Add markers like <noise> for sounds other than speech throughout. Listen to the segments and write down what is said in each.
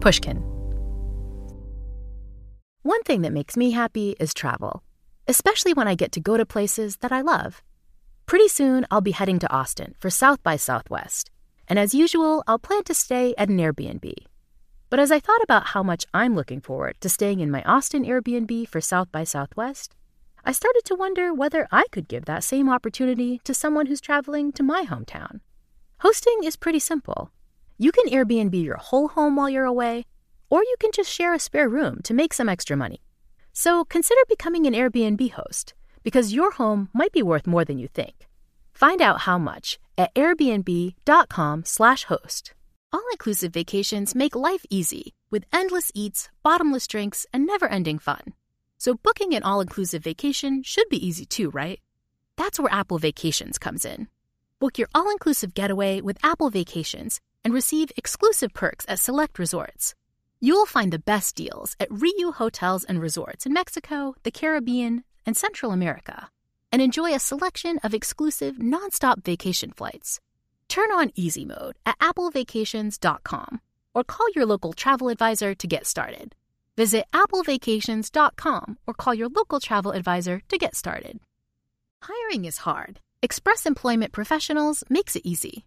Pushkin. One thing that makes me happy is travel, especially when I get to go to places that I love. Pretty soon, I'll be heading to Austin for South by Southwest, and as usual, I'll plan to stay at an Airbnb. But as I thought about how much I'm looking forward to staying in my Austin Airbnb for South by Southwest, I started to wonder whether I could give that same opportunity to someone who's traveling to my hometown. Hosting is pretty simple. You can Airbnb your whole home while you're away, or you can just share a spare room to make some extra money. So consider becoming an Airbnb host because your home might be worth more than you think. Find out how much at airbnb.com/host. All-inclusive vacations make life easy with endless eats, bottomless drinks, and never-ending fun. So booking an all-inclusive vacation should be easy too, right? That's where Apple Vacations comes in. Book your all-inclusive getaway with Apple Vacations and receive exclusive perks at select resorts. You'll find the best deals at Riu Hotels and Resorts in Mexico, the Caribbean, and Central America, and enjoy a selection of exclusive nonstop vacation flights. Turn on easy mode at applevacations.com or call your local travel advisor to get started. Visit applevacations.com or call your local travel advisor to get started. Hiring is hard. Express Employment Professionals makes it easy.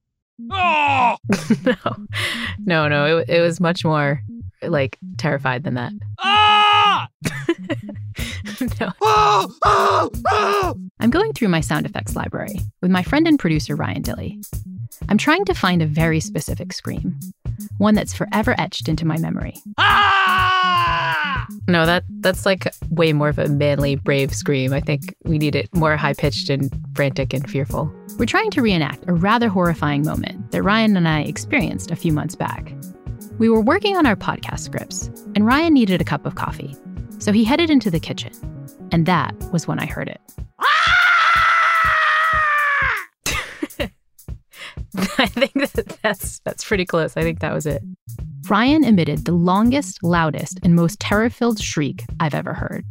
Oh! <laughs> no, no, no. It, it was much more like terrified than that. Ah! <laughs> no. Oh! Oh! Oh! I'm going through my sound effects library with my friend and producer Ryan Dilley. I'm trying to find a very specific scream, one that's forever etched into my memory. Ah! No, that that's like way more of a manly, brave scream. I think we need it more high pitched and frantic and fearful. We're trying to reenact a rather horrifying moment that Ryan and I experienced a few months back. We were working on our podcast scripts, and Ryan needed a cup of coffee. So he headed into the kitchen, and that was when I heard it. <laughs> I think that that's that's pretty close. I think that was it. Ryan emitted the longest, loudest, and most terror-filled shriek I've ever heard.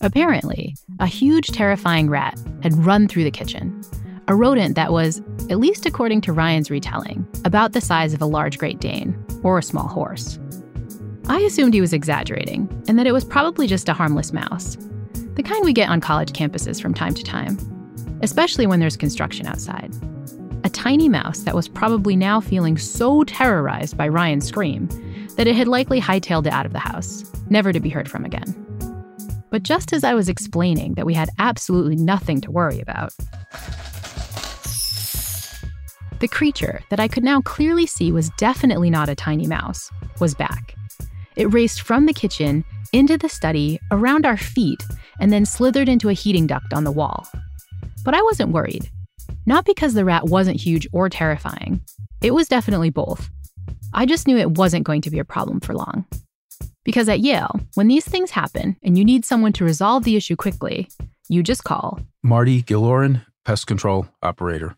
Apparently, a huge, terrifying rat had run through the kitchen. A rodent that was, at least according to Ryan's retelling, about the size of a large Great Dane or a small horse. I assumed he was exaggerating and that it was probably just a harmless mouse, the kind we get on college campuses from time to time, especially when there's construction outside. A tiny mouse that was probably now feeling so terrorized by Ryan's scream that it had likely hightailed it out of the house, never to be heard from again. But just as I was explaining that we had absolutely nothing to worry about, the creature that I could now clearly see was definitely not a tiny mouse was back. It raced from the kitchen into the study, around our feet, and then slithered into a heating duct on the wall. But I wasn't worried. Not because the rat wasn't huge or terrifying. It was definitely both. I just knew it wasn't going to be a problem for long. Because at Yale, when these things happen and you need someone to resolve the issue quickly, you just call. Marty Gilloran, pest control operator.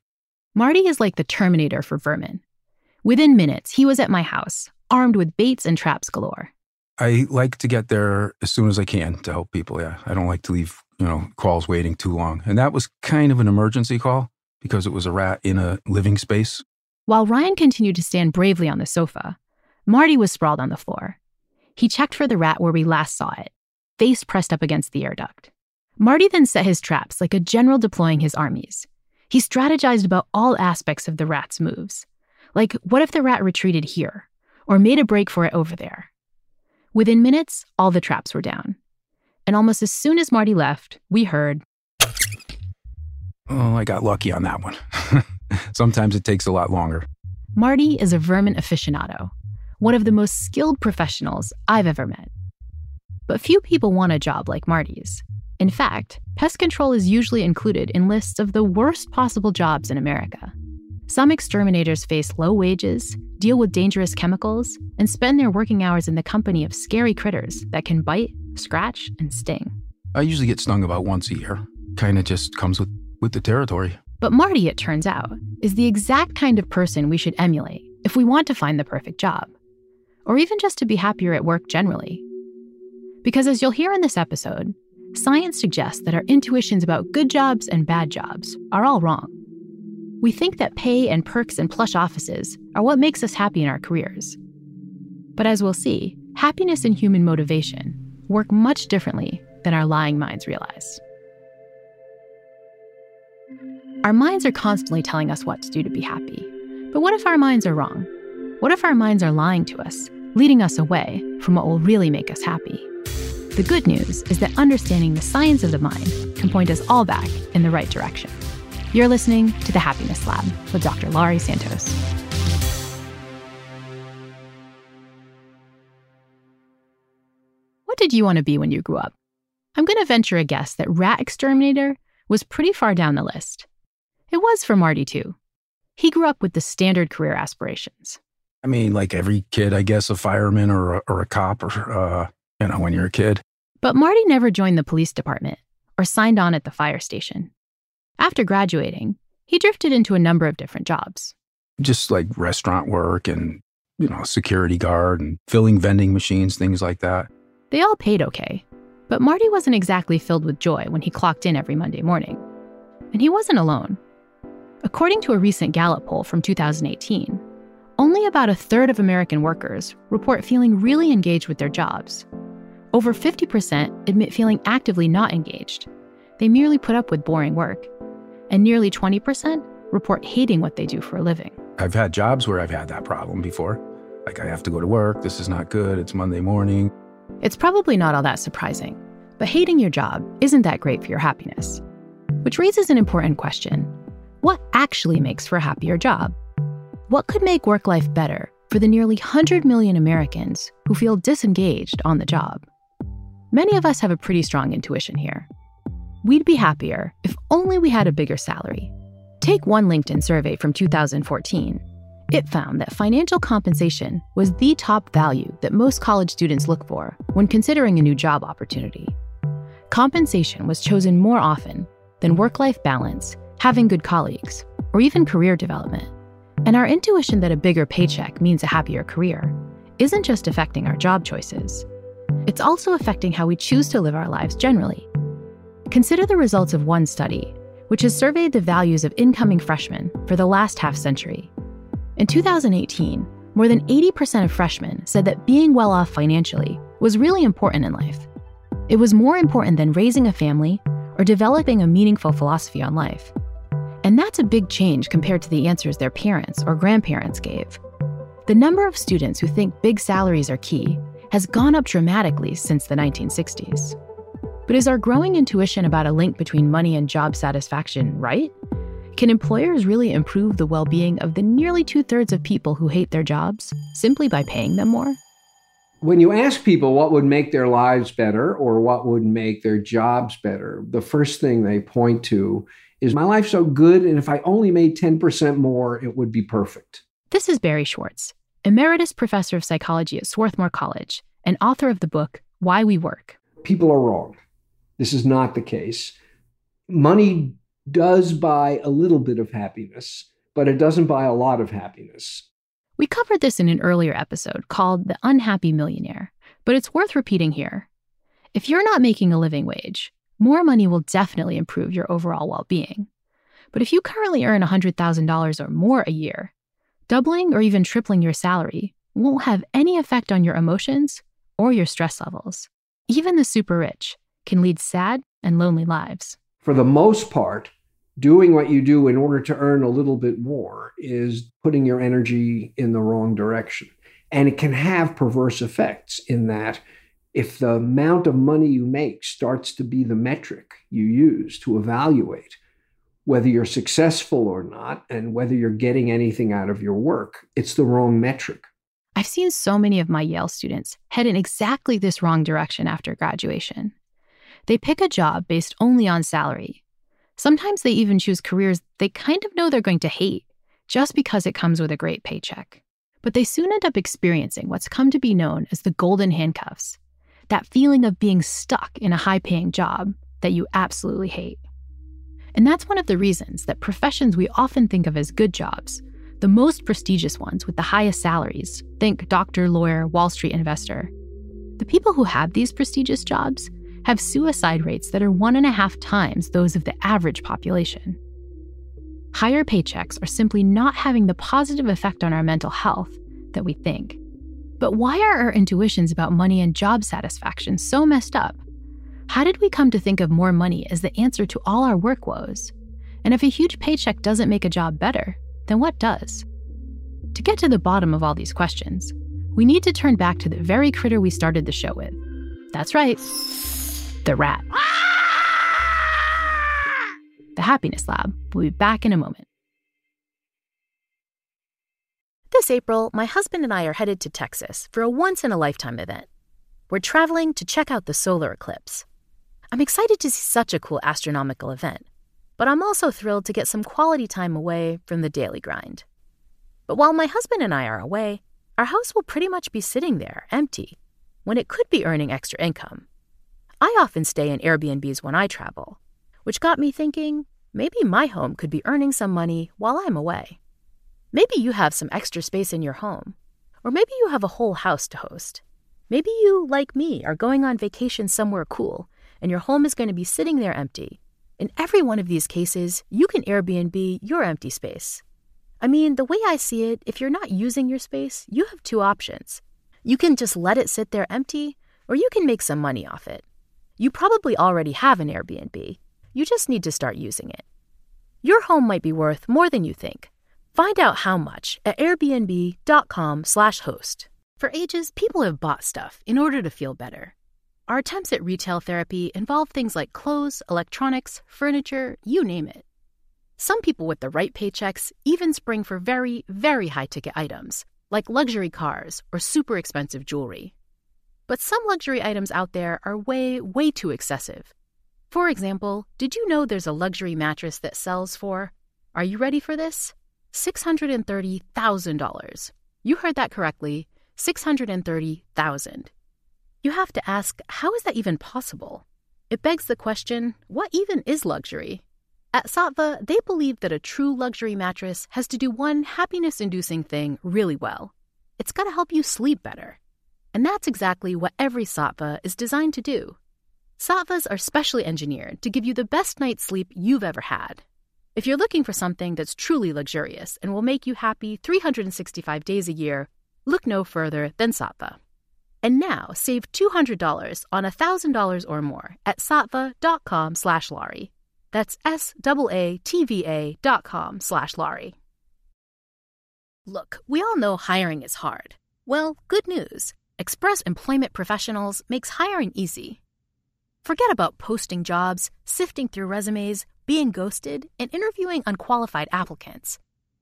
Marty is like the Terminator for vermin. Within minutes, he was at my house, armed with baits and traps galore. I like to get there as soon as I can to help people. Yeah, I don't like to leave, you know, calls waiting too long. And that was kind of an emergency call because it was a rat in a living space. While Ryan continued to stand bravely on the sofa, Marty was sprawled on the floor. He checked for the rat where we last saw it, face pressed up against the air duct. Marty then set his traps like a general deploying his armies. He strategized about all aspects of the rat's moves. Like, what if the rat retreated here, or made a break for it over there? Within minutes, all the traps were down. And almost as soon as Marty left, we heard Oh, I got lucky on that one. <laughs> Sometimes it takes a lot longer. Marty is a vermin aficionado, one of the most skilled professionals I've ever met. But few people want a job like Marty's. In fact, pest control is usually included in lists of the worst possible jobs in America. Some exterminators face low wages, deal with dangerous chemicals, and spend their working hours in the company of scary critters that can bite, scratch, and sting. I usually get stung about once a year. Kind of just comes with, with the territory. But Marty, it turns out, is the exact kind of person we should emulate if we want to find the perfect job, or even just to be happier at work generally. Because as you'll hear in this episode, science suggests that our intuitions about good jobs and bad jobs are all wrong. We think that pay and perks and plush offices are what makes us happy in our careers. But as we'll see, happiness and human motivation work much differently than our lying minds realize. Our minds are constantly telling us what to do to be happy. But what if our minds are wrong? What if our minds are lying to us, leading us away from what will really make us happy? The good news is that understanding the science of the mind can point us all back in the right direction. You're listening to The Happiness Lab with Dr. Laurie Santos. What did you want to be when you grew up? I'm going to venture a guess that rat exterminator was pretty far down the list. It was for Marty, too. He grew up with the standard career aspirations. I mean, like every kid, I guess, a fireman or a, or a cop, or, uh, you know, when you're a kid. But Marty never joined the police department or signed on at the fire station. After graduating, he drifted into a number of different jobs. Just like restaurant work and, you know, security guard and filling vending machines, things like that. They all paid okay, but Marty wasn't exactly filled with joy when he clocked in every Monday morning. And he wasn't alone. According to a recent Gallup poll from 2018, only about a third of American workers report feeling really engaged with their jobs. Over 50% admit feeling actively not engaged. They merely put up with boring work. And nearly 20% report hating what they do for a living. I've had jobs where I've had that problem before. Like, I have to go to work, this is not good, it's Monday morning. It's probably not all that surprising, but hating your job isn't that great for your happiness. Which raises an important question what actually makes for a happier job? What could make work life better for the nearly 100 million Americans who feel disengaged on the job? Many of us have a pretty strong intuition here. We'd be happier if only we had a bigger salary. Take one LinkedIn survey from 2014. It found that financial compensation was the top value that most college students look for when considering a new job opportunity. Compensation was chosen more often than work life balance having good colleagues, or even career development. And our intuition that a bigger paycheck means a happier career isn't just affecting our job choices, it's also affecting how we choose to live our lives generally. Consider the results of one study, which has surveyed the values of incoming freshmen for the last half century. In 2018, more than 80% of freshmen said that being well off financially was really important in life. It was more important than raising a family or developing a meaningful philosophy on life. And that's a big change compared to the answers their parents or grandparents gave. The number of students who think big salaries are key has gone up dramatically since the 1960s. But is our growing intuition about a link between money and job satisfaction right? Can employers really improve the well being of the nearly two thirds of people who hate their jobs simply by paying them more? When you ask people what would make their lives better or what would make their jobs better, the first thing they point to is my life so good? And if I only made 10% more, it would be perfect. This is Barry Schwartz, Emeritus Professor of Psychology at Swarthmore College and author of the book Why We Work. People are wrong. This is not the case. Money does buy a little bit of happiness, but it doesn't buy a lot of happiness. We covered this in an earlier episode called The Unhappy Millionaire, but it's worth repeating here. If you're not making a living wage, more money will definitely improve your overall well being. But if you currently earn $100,000 or more a year, doubling or even tripling your salary won't have any effect on your emotions or your stress levels. Even the super rich can lead sad and lonely lives. For the most part, doing what you do in order to earn a little bit more is putting your energy in the wrong direction. And it can have perverse effects in that if the amount of money you make starts to be the metric you use to evaluate whether you're successful or not and whether you're getting anything out of your work, it's the wrong metric. I've seen so many of my Yale students head in exactly this wrong direction after graduation. They pick a job based only on salary. Sometimes they even choose careers they kind of know they're going to hate just because it comes with a great paycheck. But they soon end up experiencing what's come to be known as the golden handcuffs that feeling of being stuck in a high paying job that you absolutely hate. And that's one of the reasons that professions we often think of as good jobs, the most prestigious ones with the highest salaries, think doctor, lawyer, Wall Street investor, the people who have these prestigious jobs have suicide rates that are one and a half times those of the average population. Higher paychecks are simply not having the positive effect on our mental health that we think. But why are our intuitions about money and job satisfaction so messed up? How did we come to think of more money as the answer to all our work woes? And if a huge paycheck doesn't make a job better, then what does? To get to the bottom of all these questions, we need to turn back to the very critter we started the show with. That's right, the rat. Ah! The Happiness Lab will be back in a moment. April, my husband and I are headed to Texas for a once in a lifetime event. We're traveling to check out the solar eclipse. I'm excited to see such a cool astronomical event, but I'm also thrilled to get some quality time away from the daily grind. But while my husband and I are away, our house will pretty much be sitting there, empty, when it could be earning extra income. I often stay in Airbnbs when I travel, which got me thinking maybe my home could be earning some money while I'm away. Maybe you have some extra space in your home, or maybe you have a whole house to host. Maybe you, like me, are going on vacation somewhere cool and your home is going to be sitting there empty. In every one of these cases, you can Airbnb your empty space. I mean, the way I see it, if you're not using your space, you have two options. You can just let it sit there empty, or you can make some money off it. You probably already have an Airbnb. You just need to start using it. Your home might be worth more than you think. Find out how much at airbnb.com/host. For ages, people have bought stuff in order to feel better. Our attempts at retail therapy involve things like clothes, electronics, furniture, you name it. Some people with the right paychecks even spring for very, very high ticket items, like luxury cars or super expensive jewelry. But some luxury items out there are way, way too excessive. For example, did you know there's a luxury mattress that sells for, are you ready for this? $630,000. You heard that correctly, 630,000. You have to ask, how is that even possible? It begs the question, what even is luxury? At Saatva, they believe that a true luxury mattress has to do one happiness inducing thing really well. It's got to help you sleep better. And that's exactly what every Saatva is designed to do. Saatvas are specially engineered to give you the best night's sleep you've ever had. If you're looking for something that's truly luxurious and will make you happy 365 days a year, look no further than Saatva. And now save $200 on $1,000 or more at saatva.com slash Laurie. That's S-A-A-T-V-A dot com slash Laurie. Look, we all know hiring is hard. Well, good news. Express Employment Professionals makes hiring easy. Forget about posting jobs, sifting through resumes, being ghosted, and interviewing unqualified applicants.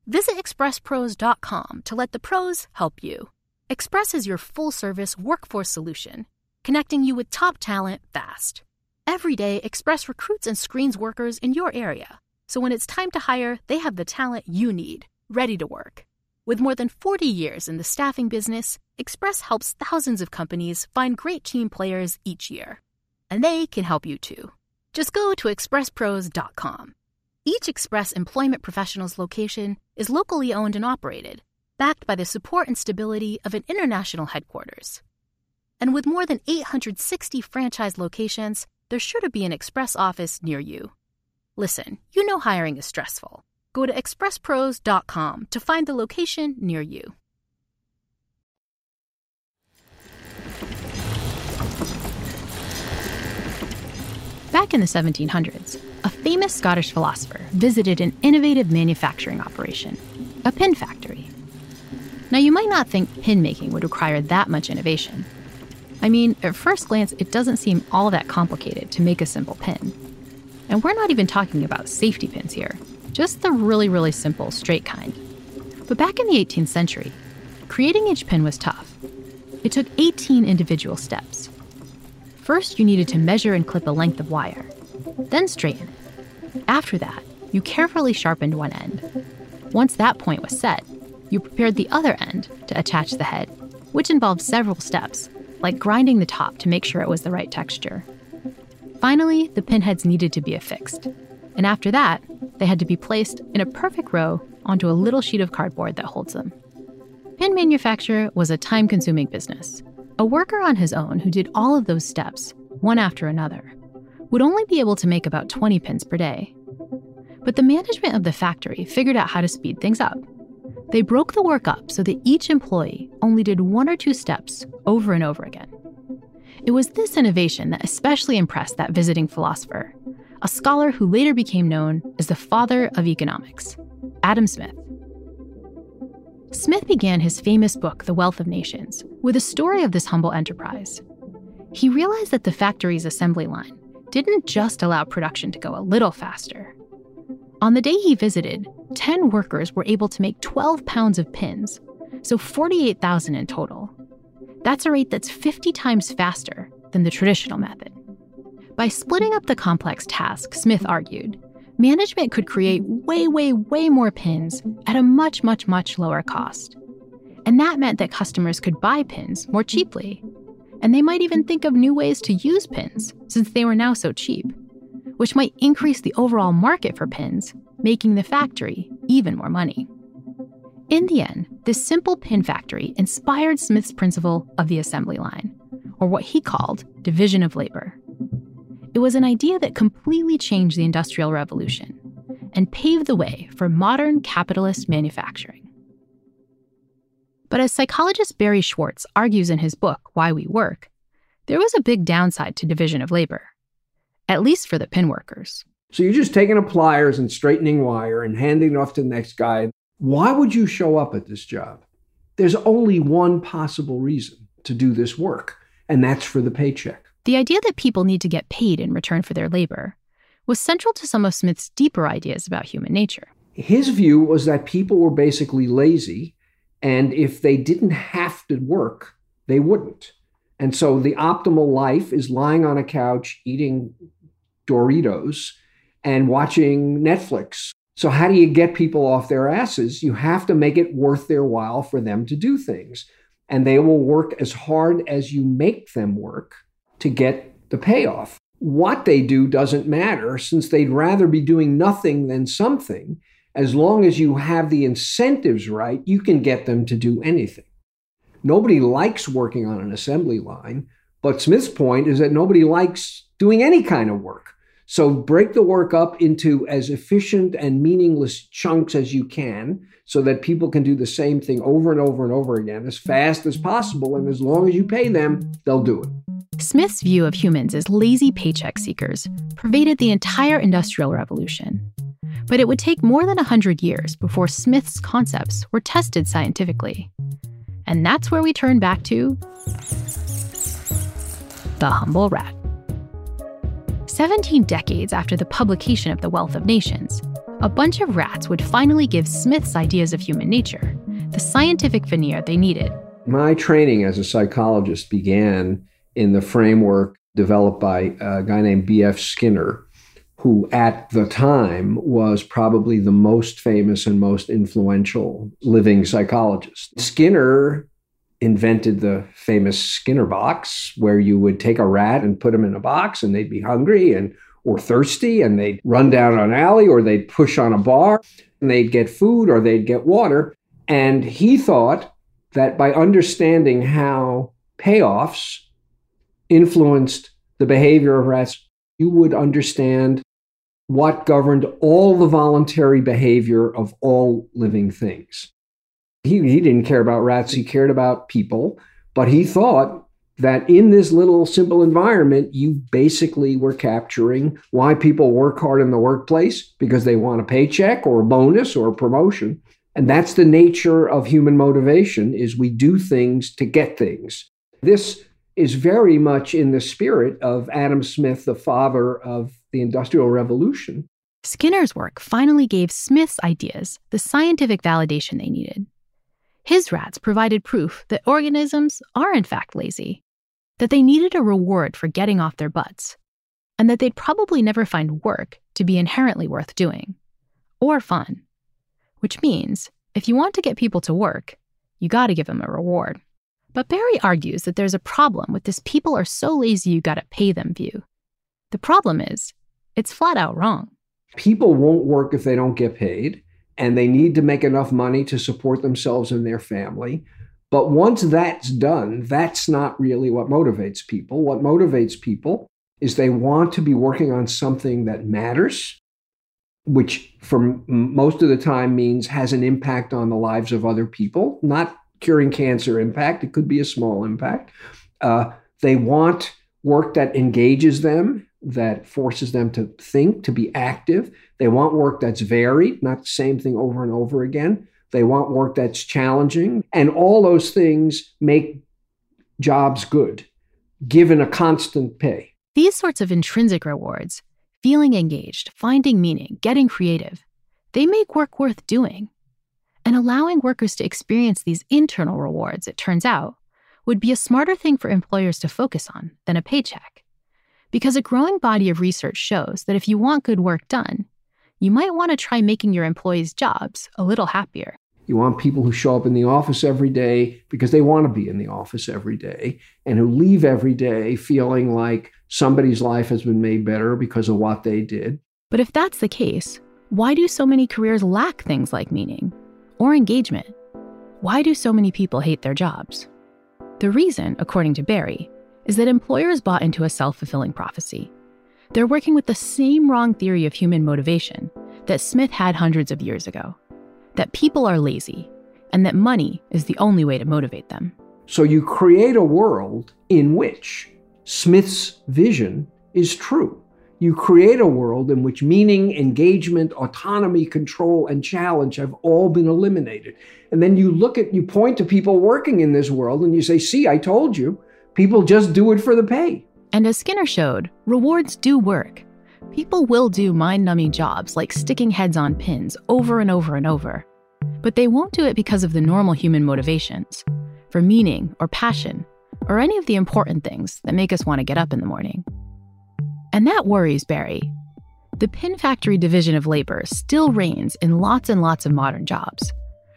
Visit expresspros.com to let the pros help you. Express is your full service workforce solution, connecting you with top talent fast. Every day, Express recruits and screens workers in your area. So when it's time to hire, they have the talent you need, ready to work. With more than 40 years in the staffing business, Express helps thousands of companies find great team players each year. And they can help you too. Just go to expresspros.com. Each Express Employment Professionals location is locally owned and operated, backed by the support and stability of an international headquarters. And with more than 860 franchise locations, there's sure to be an Express office near you. Listen, you know hiring is stressful. Go to expresspros.com to find the location near you. Back in the 1700s, a famous Scottish philosopher visited an innovative manufacturing operation, a pin factory. Now, you might not think pin making would require that much innovation. I mean, at first glance, it doesn't seem all that complicated to make a simple pin. And we're not even talking about safety pins here, just the really, really simple straight kind. But back in the 18th century, creating each pin was tough. It took 18 individual steps. First, you needed to measure and clip a length of wire, then straighten it. After that, you carefully sharpened one end. Once that point was set, you prepared the other end to attach the head, which involved several steps, like grinding the top to make sure it was the right texture. Finally, the pinheads needed to be affixed. And after that, they had to be placed in a perfect row onto a little sheet of cardboard that holds them. Pin manufacture was a time consuming business. A worker on his own who did all of those steps, one after another, would only be able to make about 20 pins per day. But the management of the factory figured out how to speed things up. They broke the work up so that each employee only did one or two steps over and over again. It was this innovation that especially impressed that visiting philosopher, a scholar who later became known as the father of economics, Adam Smith. Smith began his famous book, The Wealth of Nations, with a story of this humble enterprise. He realized that the factory's assembly line didn't just allow production to go a little faster. On the day he visited, 10 workers were able to make 12 pounds of pins, so 48,000 in total. That's a rate that's 50 times faster than the traditional method. By splitting up the complex task, Smith argued, management could create way, way, way more pins at a much, much, much lower cost. And that meant that customers could buy pins more cheaply. And they might even think of new ways to use pins since they were now so cheap, which might increase the overall market for pins, making the factory even more money. In the end, this simple pin factory inspired Smith's principle of the assembly line, or what he called division of labor. It was an idea that completely changed the Industrial Revolution and paved the way for modern capitalist manufacturing. But as psychologist Barry Schwartz argues in his book, Why We Work, there was a big downside to division of labor, at least for the pin workers. So you're just taking a pliers and straightening wire and handing it off to the next guy. Why would you show up at this job? There's only one possible reason to do this work, and that's for the paycheck. The idea that people need to get paid in return for their labor was central to some of Smith's deeper ideas about human nature. His view was that people were basically lazy, and if they didn't have to work, they wouldn't. And so the optimal life is lying on a couch eating Doritos and watching Netflix. So, how do you get people off their asses? You have to make it worth their while for them to do things. And they will work as hard as you make them work to get the payoff. What they do doesn't matter since they'd rather be doing nothing than something. As long as you have the incentives right, you can get them to do anything. Nobody likes working on an assembly line, but Smith's point is that nobody likes doing any kind of work. So break the work up into as efficient and meaningless chunks as you can so that people can do the same thing over and over and over again as fast as possible. And as long as you pay them, they'll do it. Smith's view of humans as lazy paycheck seekers pervaded the entire Industrial Revolution. But it would take more than 100 years before Smith's concepts were tested scientifically. And that's where we turn back to the humble rat. 17 decades after the publication of The Wealth of Nations, a bunch of rats would finally give Smith's ideas of human nature the scientific veneer they needed. My training as a psychologist began in the framework developed by a guy named B.F. Skinner, who at the time was probably the most famous and most influential living psychologist. Skinner invented the famous Skinner box, where you would take a rat and put them in a box and they'd be hungry and or thirsty and they'd run down an alley or they'd push on a bar and they'd get food or they'd get water. And he thought that by understanding how payoffs influenced the behavior of rats, you would understand what governed all the voluntary behavior of all living things he, he didn't care about rats, he cared about people. But he thought that in this little simple environment, you basically were capturing why people work hard in the workplace because they want a paycheck or a bonus or a promotion. And that's the nature of human motivation is we do things to get things. This is very much in the spirit of Adam Smith, the father of the Industrial Revolution. Skinner's work finally gave Smith's ideas the scientific validation they needed. His rats provided proof that organisms are in fact lazy, that they needed a reward for getting off their butts, and that they'd probably never find work to be inherently worth doing or fun. Which means If you want to get people to work, you got to give them a reward. But Barry argues that there's a problem with this people are so lazy you got to pay them view. The problem is, it's flat out wrong. People won't work if they don't get paid, and they need to make enough money to support themselves and their family. But once that's done, that's not really what motivates people. What motivates people is they want to be working on something that matters, which for most of the time means has an impact on the lives of other people, not curing cancer impact. It could be a small impact. Uh, they want work that engages them, that forces them to think, to be active. They want work that's varied, not the same thing over and over again. They want work that's challenging. And all those things make jobs good, given a constant pay. These sorts of intrinsic rewards, feeling engaged, finding meaning, getting creative, they make work worth doing. And allowing workers to experience these internal rewards, it turns out, would be a smarter thing for employers to focus on than a paycheck. Because a growing body of research shows that if you want good work done, you might want to try making your employees' jobs a little happier. You want people who show up in the office every day because they want to be in the office every day and who leave every day feeling like somebody's life has been made better because of what they did. But if that's the case, why do so many careers lack things like meaning or engagement? Why do so many people hate their jobs? The reason, according to Barry, is that employers bought into a self fulfilling prophecy. They're working with the same wrong theory of human motivation that Smith had hundreds of years ago that people are lazy and that money is the only way to motivate them. So you create a world in which Smith's vision is true. You create a world in which meaning, engagement, autonomy, control, and challenge have all been eliminated. And then you look at, you point to people working in this world and you say, see, I told you, people just do it for the pay. And as Skinner showed, rewards do work. People will do mind numbing jobs like sticking heads on pins over and over and over. But they won't do it because of the normal human motivations for meaning or passion or any of the important things that make us want to get up in the morning. And that worries Barry. The pin factory division of labor still reigns in lots and lots of modern jobs,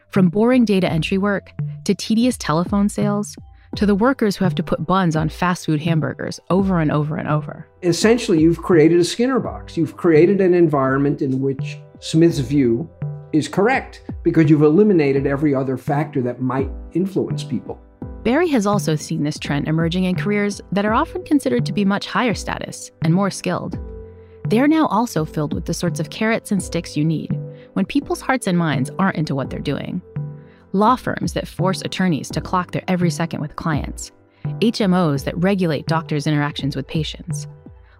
from boring data entry work to tedious telephone sales to the workers who have to put buns on fast food hamburgers over and over and over. Essentially, you've created a Skinner box. You've created an environment in which Smith's view is correct because you've eliminated every other factor that might influence people. Barry has also seen this trend emerging in careers that are often considered to be much higher status and more skilled. They're now also filled with the sorts of carrots and sticks you need when people's hearts and minds aren't into what they're doing. Law firms that force attorneys to clock their every second with clients, HMOs that regulate doctors' interactions with patients.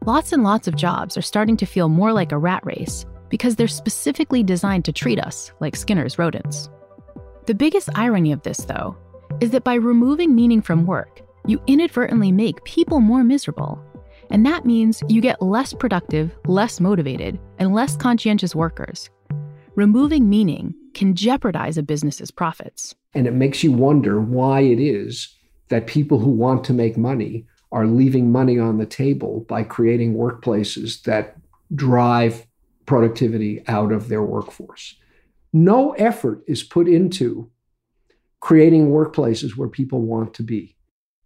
Lots and lots of jobs are starting to feel more like a rat race because they're specifically designed to treat us like Skinner's rodents. The biggest irony of this, though, is that by removing meaning from work, you inadvertently make people more miserable. And that means you get less productive, less motivated, and less conscientious workers. Removing meaning can jeopardize a business's profits. And it makes you wonder why it is that people who want to make money are leaving money on the table by creating workplaces that drive productivity out of their workforce. No effort is put into creating workplaces where people want to be.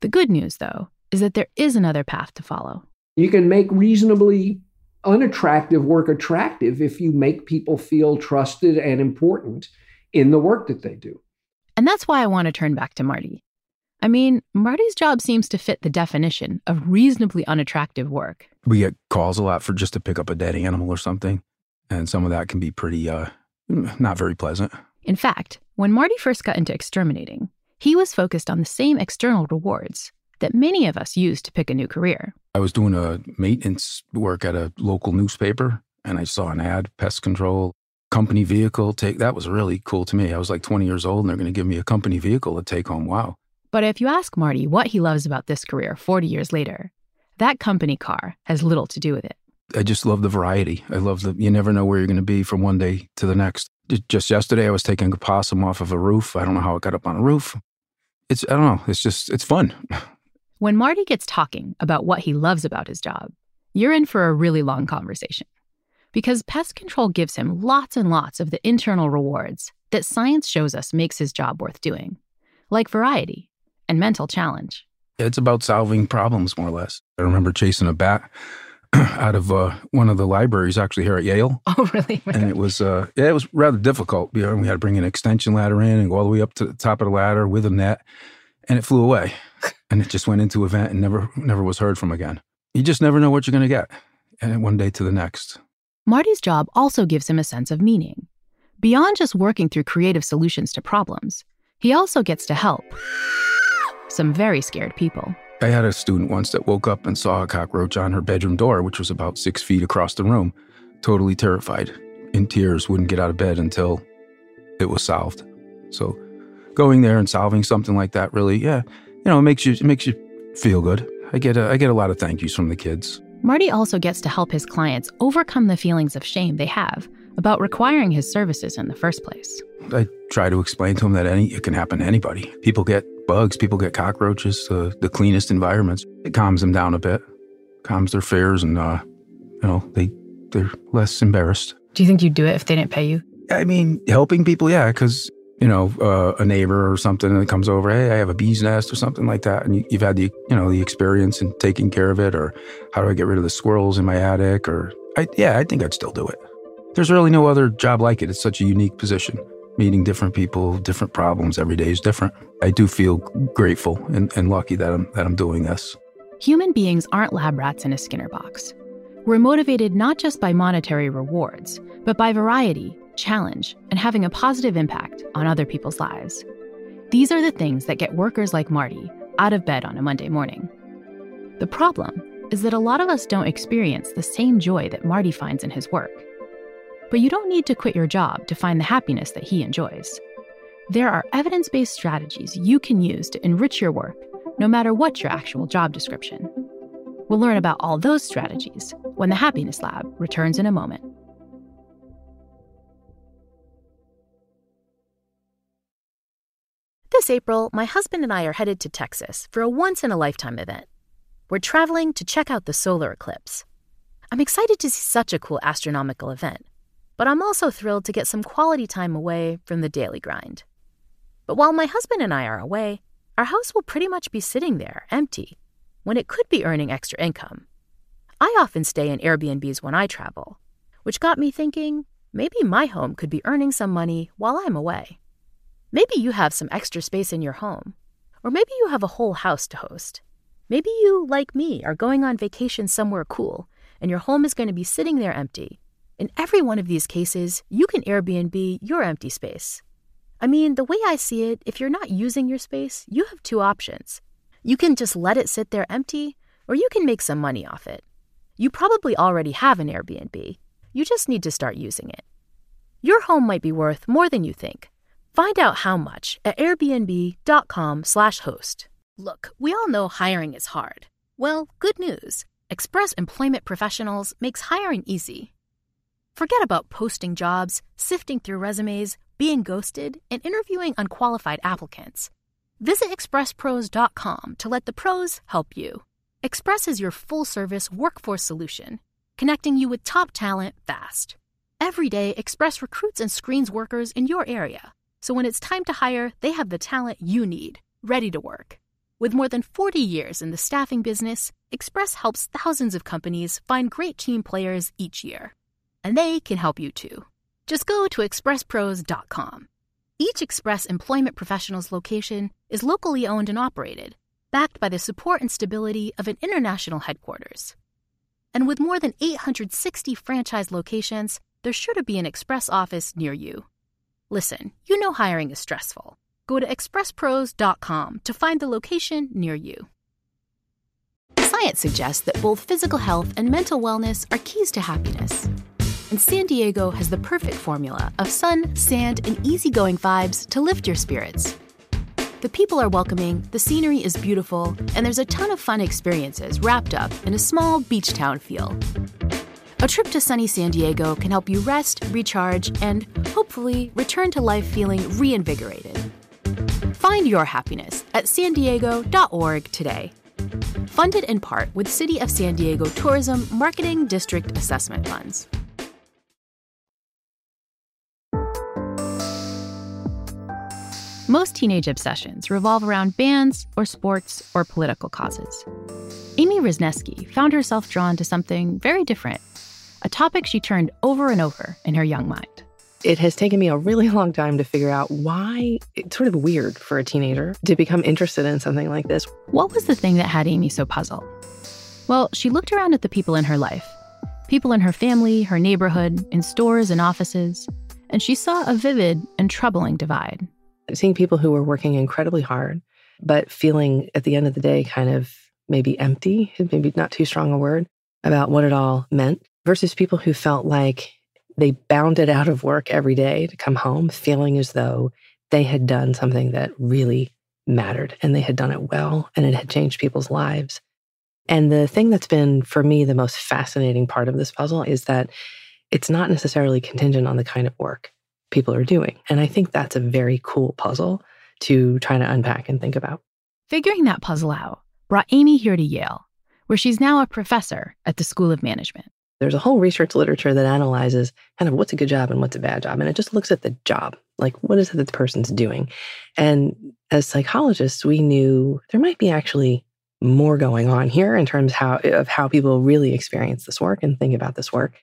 The good news, though, is that there is another path to follow. You can make reasonably unattractive work attractive if you make people feel trusted and important in the work that they do. And that's why I want to turn back to Marty. I mean, Marty's job seems to fit the definition of reasonably unattractive work. We get calls a lot for just to pick up a dead animal or something and some of that can be pretty uh, not very pleasant. In fact, when Marty first got into exterminating, he was focused on the same external rewards that many of us use to pick a new career. I was doing a maintenance work at a local newspaper and I saw an ad, pest control, company vehicle take that was really cool to me. I was like 20 years old and they're going to give me a company vehicle to take home. Wow. But if you ask Marty what he loves about this career 40 years later, that company car has little to do with it. I just love the variety. I love the, you never know where you're going to be from one day to the next. Just yesterday, I was taking a possum off of a roof. I don't know how it got up on a roof. It's, I don't know, it's just, it's fun. <laughs> When Marty gets talking about what he loves about his job, you're in for a really long conversation. Because pest control gives him lots and lots of the internal rewards that science shows us makes his job worth doing, like variety and mental challenge. It's about solving problems, more or less. I remember chasing a bat <clears throat> out of uh, one of the libraries actually here at Yale. <laughs> Oh, really? and it was, uh, yeah, it was rather difficult. We had to bring an extension ladder in and go all the way up to the top of the ladder with a net, and it flew away. <laughs> and it just went into a vent and never, never was heard from again. You just never know what you're going to get, and one day to the next. Marty's job also gives him a sense of meaning. Beyond just working through creative solutions to problems, he also gets to help some very scared people. I had a student once that woke up and saw a cockroach on her bedroom door, which was about six feet across the room, totally terrified, in tears, wouldn't get out of bed until it was solved. So going there and solving something like that really, yeah, you know, it makes you it makes you feel good. I get a, I get a lot of thank yous from the kids. Marty also gets to help his clients overcome the feelings of shame they have about requiring his services in the first place. I try to explain to them that any it can happen to anybody. People get bugs, people get cockroaches, uh, the cleanest environments. It calms them down a bit, calms their fears, and uh, you know they they're less embarrassed. Do you think you'd do it if they didn't pay you? I mean, helping people, yeah, because you know uh, a neighbor or something that comes over, hey, I have a bee's nest or something like that, and you, you've had the you know the experience in taking care of it, or how do I get rid of the squirrels in my attic, or I, yeah, I think I'd still do it. There's really no other job like it. It's such a unique position meeting different people, different problems. Every day is different. I do feel grateful and, and lucky that I'm, that I'm doing this. Human beings aren't lab rats in a Skinner box. We're motivated not just by monetary rewards, but by variety, challenge, and having a positive impact on other people's lives. These are the things that get workers like Marty out of bed on a Monday morning. The problem is that a lot of us don't experience the same joy that Marty finds in his work. But you don't need to quit your job to find the happiness that he enjoys. There are evidence based strategies you can use to enrich your work, no matter what your actual job description. We'll learn about all those strategies when the Happiness Lab returns in a moment. This April, my husband and I are headed to Texas for a once in a lifetime event. We're traveling to check out the solar eclipse. I'm excited to see such a cool astronomical event, but I'm also thrilled to get some quality time away from the daily grind. But while my husband and I are away, our house will pretty much be sitting there, empty, when it could be earning extra income. I often stay in Airbnbs when I travel, which got me thinking maybe my home could be earning some money while I'm away. Maybe you have some extra space in your home, or maybe you have a whole house to host. Maybe you, like me, are going on vacation somewhere cool and your home is going to be sitting there empty. In every one of these cases, you can Airbnb your empty space. I mean, the way I see it, if you're not using your space, you have two options. You can just let it sit there empty, or you can make some money off it. You probably already have an Airbnb. You just need to start using it. Your home might be worth more than you think. Find out how much at airbnb.com/host. Look, we all know hiring is hard. Well, good news. Express Employment Professionals makes hiring easy. Forget about posting jobs, sifting through resumes, being ghosted, and interviewing unqualified applicants. Visit expresspros.com to let the pros help you. Express is your full service workforce solution, connecting you with top talent fast. Every day, Express recruits and screens workers in your area, so when it's time to hire, they have the talent you need, ready to work. With more than 40 years in the staffing business, Express helps thousands of companies find great team players each year. And they can help you too. Just go to expresspros.com. Each Express Employment Professionals location is locally owned and operated, backed by the support and stability of an international headquarters. And with more than 860 franchise locations, there's sure to be an Express office near you. Listen, you know hiring is stressful. Go to expresspros.com to find the location near you. Science suggests that both physical health and mental wellness are keys to happiness. And San Diego has the perfect formula of sun, sand, and easygoing vibes to lift your spirits. The people are welcoming, the scenery is beautiful, and there's a ton of fun experiences wrapped up in a small beach town feel. A trip to sunny San Diego can help you rest, recharge, and hopefully return to life feeling reinvigorated. Find your happiness at san diego.org today. Funded in part with City of San Diego Tourism Marketing District Assessment Funds. Most teenage obsessions revolve around bands or sports or political causes. Amy Wrzesniewski found herself drawn to something very different, a topic she turned over and over in her young mind. It has taken me a really <laughs> long time to figure out why it's sort of weird for a teenager to become interested in something like this. What was the thing that had Amy so puzzled? Well, she looked around at the people in her life people in her family, her neighborhood, in stores and offices, and she saw a vivid and troubling divide. Seeing people who were working incredibly hard, but feeling at the end of the day kind of maybe empty, maybe not too strong a word, about what it all meant, versus people who felt like they bounded out of work every day to come home feeling as though they had done something that really mattered and they had done it well and it had changed people's lives. And the thing that's been for me the most fascinating part of this puzzle is that it's not necessarily contingent on the kind of work people are doing. And I think that's a very cool puzzle to try to unpack and think about. Figuring that puzzle out brought Amy here to Yale, where she's now a professor at the School of Management. There's a whole research literature that analyzes kind of what's a good job and what's a bad job. And it just looks at the job, like what is it that the person's doing. And as psychologists, we knew there might be actually more going on here in terms how, of how people really experience this work and think about this work.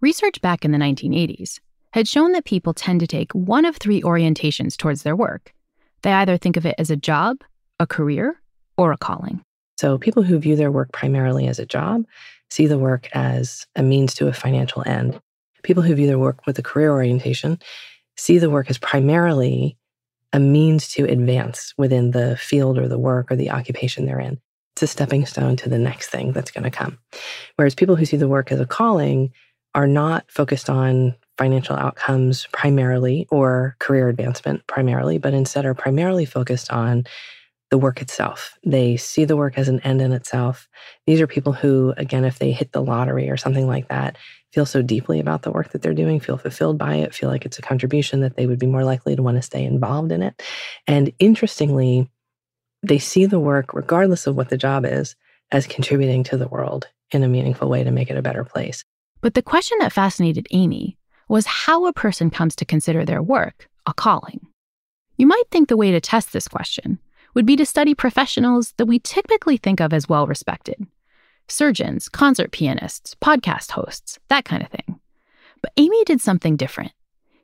Research back in the 1980s had shown that people tend to take one of three orientations towards their work. They either think of it as a job, a career, or a calling. So people who view their work primarily as a job see the work as a means to a financial end. People who view their work with a career orientation see the work as primarily a means to advance within the field or the work or the occupation they're in. It's a stepping stone to the next thing that's going to come. Whereas people who see the work as a calling are not focused on financial outcomes primarily or career advancement primarily, but instead are primarily focused on the work itself. They see the work as an end in itself. These are people who, again, if they hit the lottery or something like that, feel so deeply about the work that they're doing, feel fulfilled by it, feel like it's a contribution that they would be more likely to want to stay involved in it. And interestingly, they see the work, regardless of what the job is, as contributing to the world in a meaningful way to make it a better place. But the question that fascinated Amy was how a person comes to consider their work a calling. You might think the way to test this question would be to study professionals that we typically think of as well respected surgeons, concert pianists, podcast hosts, that kind of thing. But Amy did something different.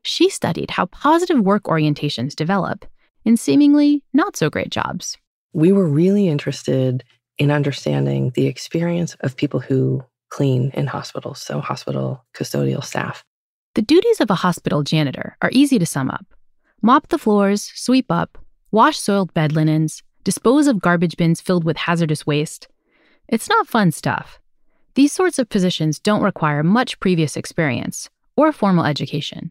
She studied how positive work orientations develop in seemingly not so great jobs. We were really interested in understanding the experience of people who clean in hospitals, so hospital custodial staff. The duties of a hospital janitor are easy to sum up mop the floors, sweep up, wash soiled bed linens, dispose of garbage bins filled with hazardous waste. It's not fun stuff. These sorts of positions don't require much previous experience or formal education.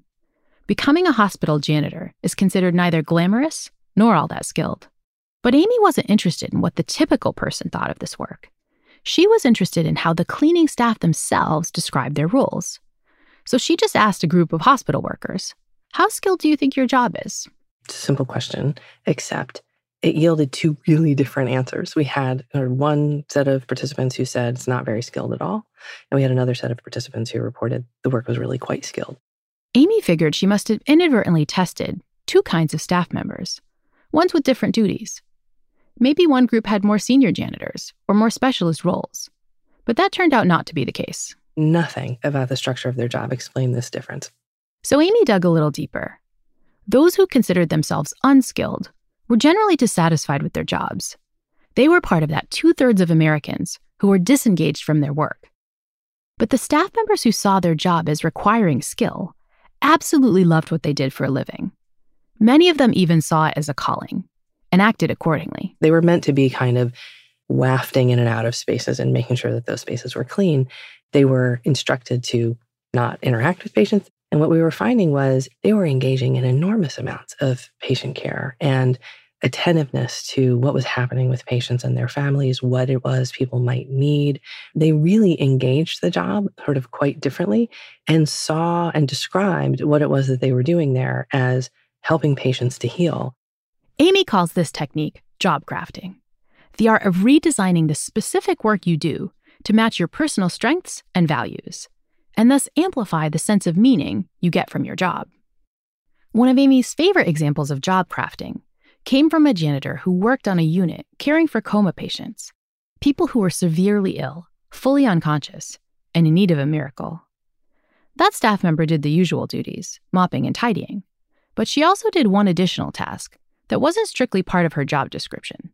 Becoming a hospital janitor is considered neither glamorous nor all that skilled. But Amy wasn't interested in what the typical person thought of this work. She was interested in how the cleaning staff themselves described their roles. So she just asked a group of hospital workers, How skilled do you think your job is? It's a simple question, except it yielded two really different answers. We had uh, one set of participants who said it's not very skilled at all, and we had another set of participants who reported the work was really quite skilled. Amy figured she must have inadvertently tested two kinds of staff members, ones with different duties. Maybe one group had more senior janitors or more specialist roles, but that turned out not to be the case. Nothing about the structure of their job explained this difference. So Amy dug a little deeper. Those who considered themselves unskilled were generally dissatisfied with their jobs. They were part of that two thirds of Americans who were disengaged from their work. But the staff members who saw their job as requiring skill absolutely loved what they did for a living. Many of them even saw it as a calling and acted accordingly. They were meant to be kind of wafting in and out of spaces and making sure that those spaces were clean. They were instructed to not interact with patients. And what we were finding was they were engaging in enormous amounts of patient care and attentiveness to what was happening with patients and their families, what it was people might need. They really engaged the job sort of quite differently and saw and described what it was that they were doing there as helping patients to heal. Amy calls this technique job crafting, the art of redesigning the specific work you do to match your personal strengths and values and thus amplify the sense of meaning you get from your job. One of Amy's favorite examples of job crafting came from a janitor who worked on a unit caring for coma patients, people who were severely ill, fully unconscious, and in need of a miracle. That staff member did the usual duties, mopping and tidying, but she also did one additional task that wasn't strictly part of her job description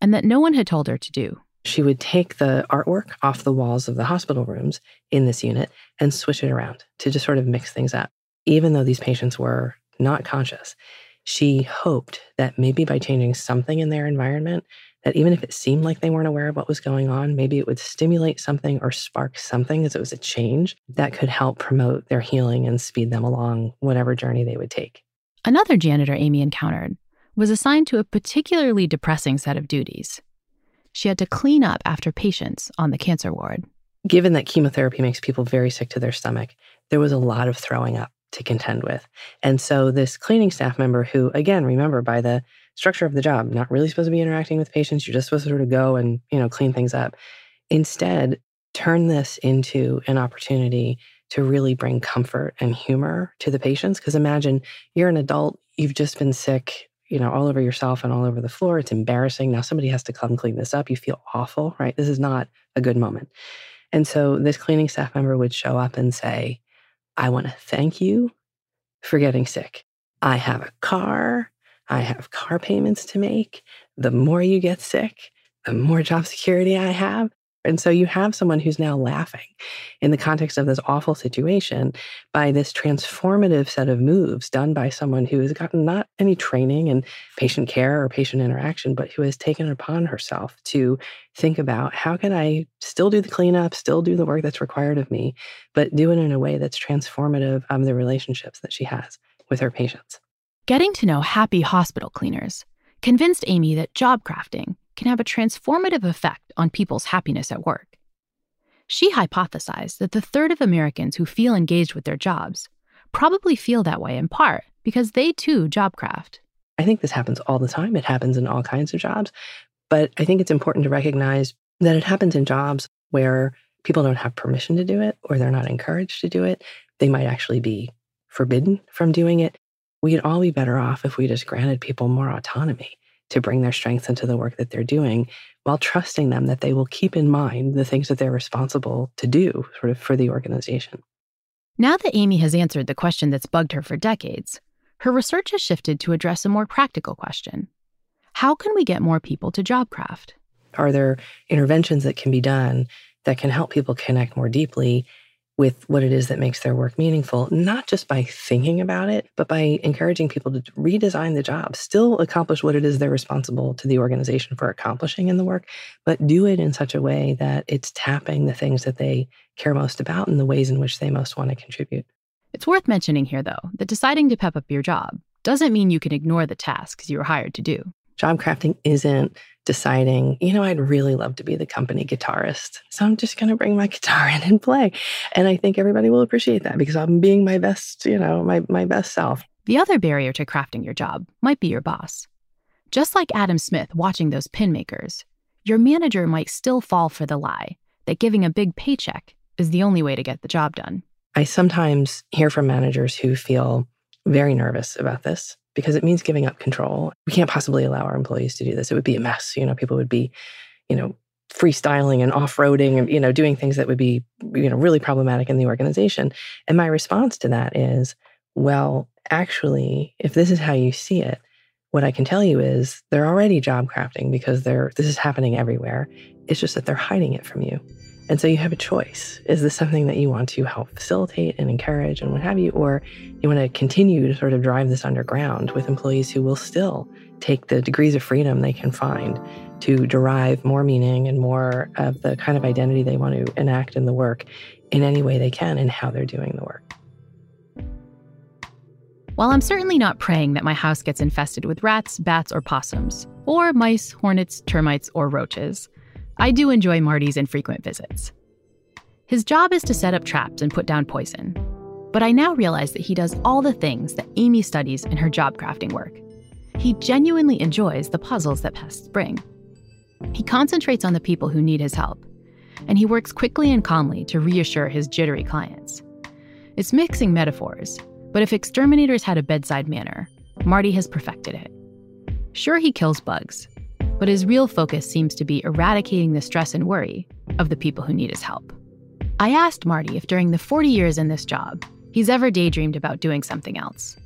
and that no one had told her to do. She would take the artwork off the walls of the hospital rooms in this unit and switch it around to just sort of mix things up. Even though these patients were not conscious, she hoped that maybe by changing something in their environment, that even if it seemed like they weren't aware of what was going on, maybe it would stimulate something or spark something as it was a change that could help promote their healing and speed them along whatever journey they would take. Another janitor Amy encountered was assigned to a particularly depressing set of duties. She had to clean up after patients on the cancer ward. Given that chemotherapy makes people very sick to their stomach, there was a lot of throwing up to contend with. And so, this cleaning staff member, who, again, remember by the structure of the job, not really supposed to be interacting with patients, you're just supposed to sort of go and, you know, clean things up, instead, turn this into an opportunity to really bring comfort and humor to the patients. Because imagine you're an adult, you've just been sick, you know, all over yourself and all over the floor. It's embarrassing. Now somebody has to come clean this up. You feel awful, right? This is not a good moment. And so this cleaning staff member would show up and say, I want to thank you for getting sick. I have a car. I have car payments to make. The more you get sick, the more job security I have. And so you have someone who's now laughing in the context of this awful situation by this transformative set of moves done by someone who has gotten not any training in patient care or patient interaction, but who has taken it upon herself to think about how can I still do the cleanup, still do the work that's required of me, but do it in a way that's transformative of the relationships that she has with her patients. Getting to know happy hospital cleaners convinced Amy that job crafting can have a transformative effect on people's happiness at work. She hypothesized that the third of Americans who feel engaged with their jobs probably feel that way in part because they too job craft. I think this happens all the time. It happens in all kinds of jobs. But I think it's important to recognize that it happens in jobs where people don't have permission to do it or they're not encouraged to do it. They might actually be forbidden from doing it. We'd all be better off if we just granted people more autonomy to bring their strengths into the work that they're doing while trusting them that they will keep in mind the things that they're responsible to do sort of for the organization. Now that Amy has answered the question that's bugged her for decades, her research has shifted to address a more practical question. How can we get more people to jobcraft? Are there interventions that can be done that can help people connect more deeply with what it is that makes their work meaningful, not just by thinking about it, but by encouraging people to redesign the job, still accomplish what it is they're responsible to the organization for accomplishing in the work, but do it in such a way that it's tapping the things that they care most about and the ways in which they most want to contribute. It's worth mentioning here, though, that deciding to pep up your job doesn't mean you can ignore the tasks you were hired to do. Job crafting isn't deciding, you know, I'd really love to be the company guitarist. So I'm just going to bring my <laughs> guitar in and play. And I think everybody will appreciate that because I'm being my best, you know, my, my best self. The other barrier to crafting your job might be your boss. Just like Adam Smith watching those pin makers, your manager might still fall for the lie that giving a big paycheck is the only way to get the job done. I sometimes hear from managers who feel very nervous about this because it means giving up control. We can't possibly allow our employees to do this. It would be a mess. You know, people would be, you know, freestyling and off-roading and you know doing things that would be you know really problematic in the organization and my response to that is well actually if this is how you see it what i can tell you is they're already job crafting because they're this is happening everywhere it's just that they're hiding it from you and so you have a choice. Is this something that you want to help facilitate and encourage and what have you? Or you want to continue to sort of drive this underground with employees who will still take the degrees of freedom they can find to derive more meaning and more of the kind of identity they want to enact in the work in any way they can and how they're doing the work. While I'm certainly not praying that my house gets infested with rats, bats, or possums, or mice, hornets, termites, or roaches, I do enjoy Marty's infrequent visits. His job is to set up traps and put down poison. But I now realize that he does all the things that Amy studies in her job crafting work. He genuinely enjoys the puzzles that pests bring. He concentrates on the people who need his help, and he works quickly and calmly to reassure his jittery clients. It's mixing metaphors, But if exterminators had a bedside manner, Marty has perfected it. Sure, he kills bugs, but his real focus seems to be eradicating the stress and worry of the people who need his help. I asked Marty if during the 40 years in this job, he's ever daydreamed about doing something else,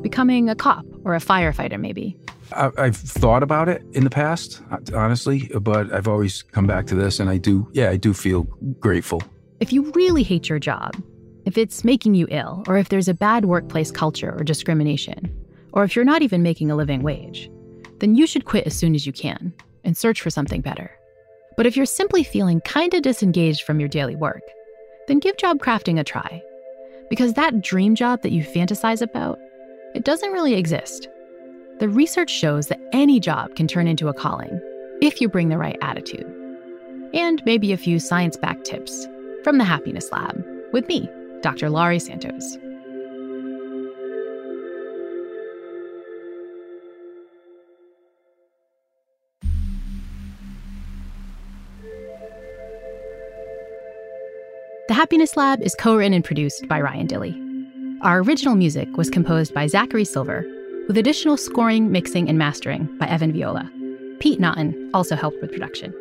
becoming a cop or a firefighter, maybe. I've thought about it in the past, honestly, but I've always come back to this, and I do, yeah, I do feel grateful. If you really hate your job, if it's making you ill, or if there's a bad workplace culture or discrimination, or if you're not even making a living wage, then you should quit as soon as you can and search for something better. But if you're simply feeling kinda disengaged from your daily work, then give job crafting a try. Because that dream job that you fantasize about, it doesn't really exist. The research shows that any job can turn into a calling if you bring the right attitude. And maybe a few science backed tips from the Happiness Lab with me, Dr. Laurie Santos. Happiness Lab is co written and produced by Ryan Dilley. Our original music was composed by Zachary Silver, with additional scoring, mixing, and mastering by Evan Viola. Pete Naughton also helped with production.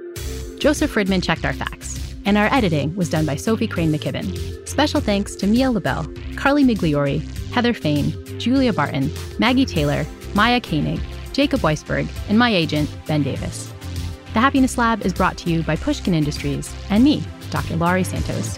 Joseph Fridman checked our facts, and our editing was done by Sophie Crane McKibben. Special thanks to Mia LaBelle, Carly Migliori, Heather Fain, Julia Barton, Maggie Taylor, Maya Koenig, Jacob Weisberg, and my agent, Ben Davis. The Happiness Lab is brought to you by Pushkin Industries and me, Dr. Laurie Santos.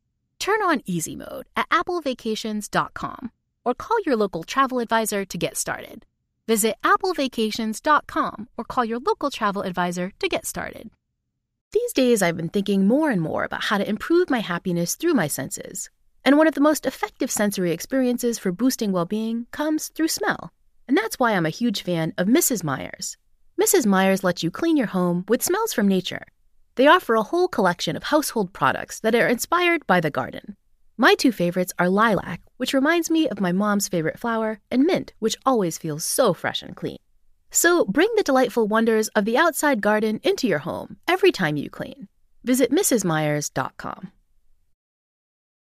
Turn on easy mode at applevacations.com or call your local travel advisor to get started. Visit applevacations.com or call your local travel advisor to get started. These days, I've been thinking more and more about how to improve my happiness through my senses. And one of the most effective sensory experiences for boosting well being comes through smell. And that's why I'm a huge fan of Mrs. Meyer's. Mrs. Meyer's lets you clean your home with smells from nature. They offer a whole collection of household products that are inspired by the garden. My two favorites are lilac, which reminds me of my mom's favorite flower, and mint, which always feels so fresh and clean. So bring the delightful wonders of the outside garden into your home every time you clean. Visit MrsMeyers.com.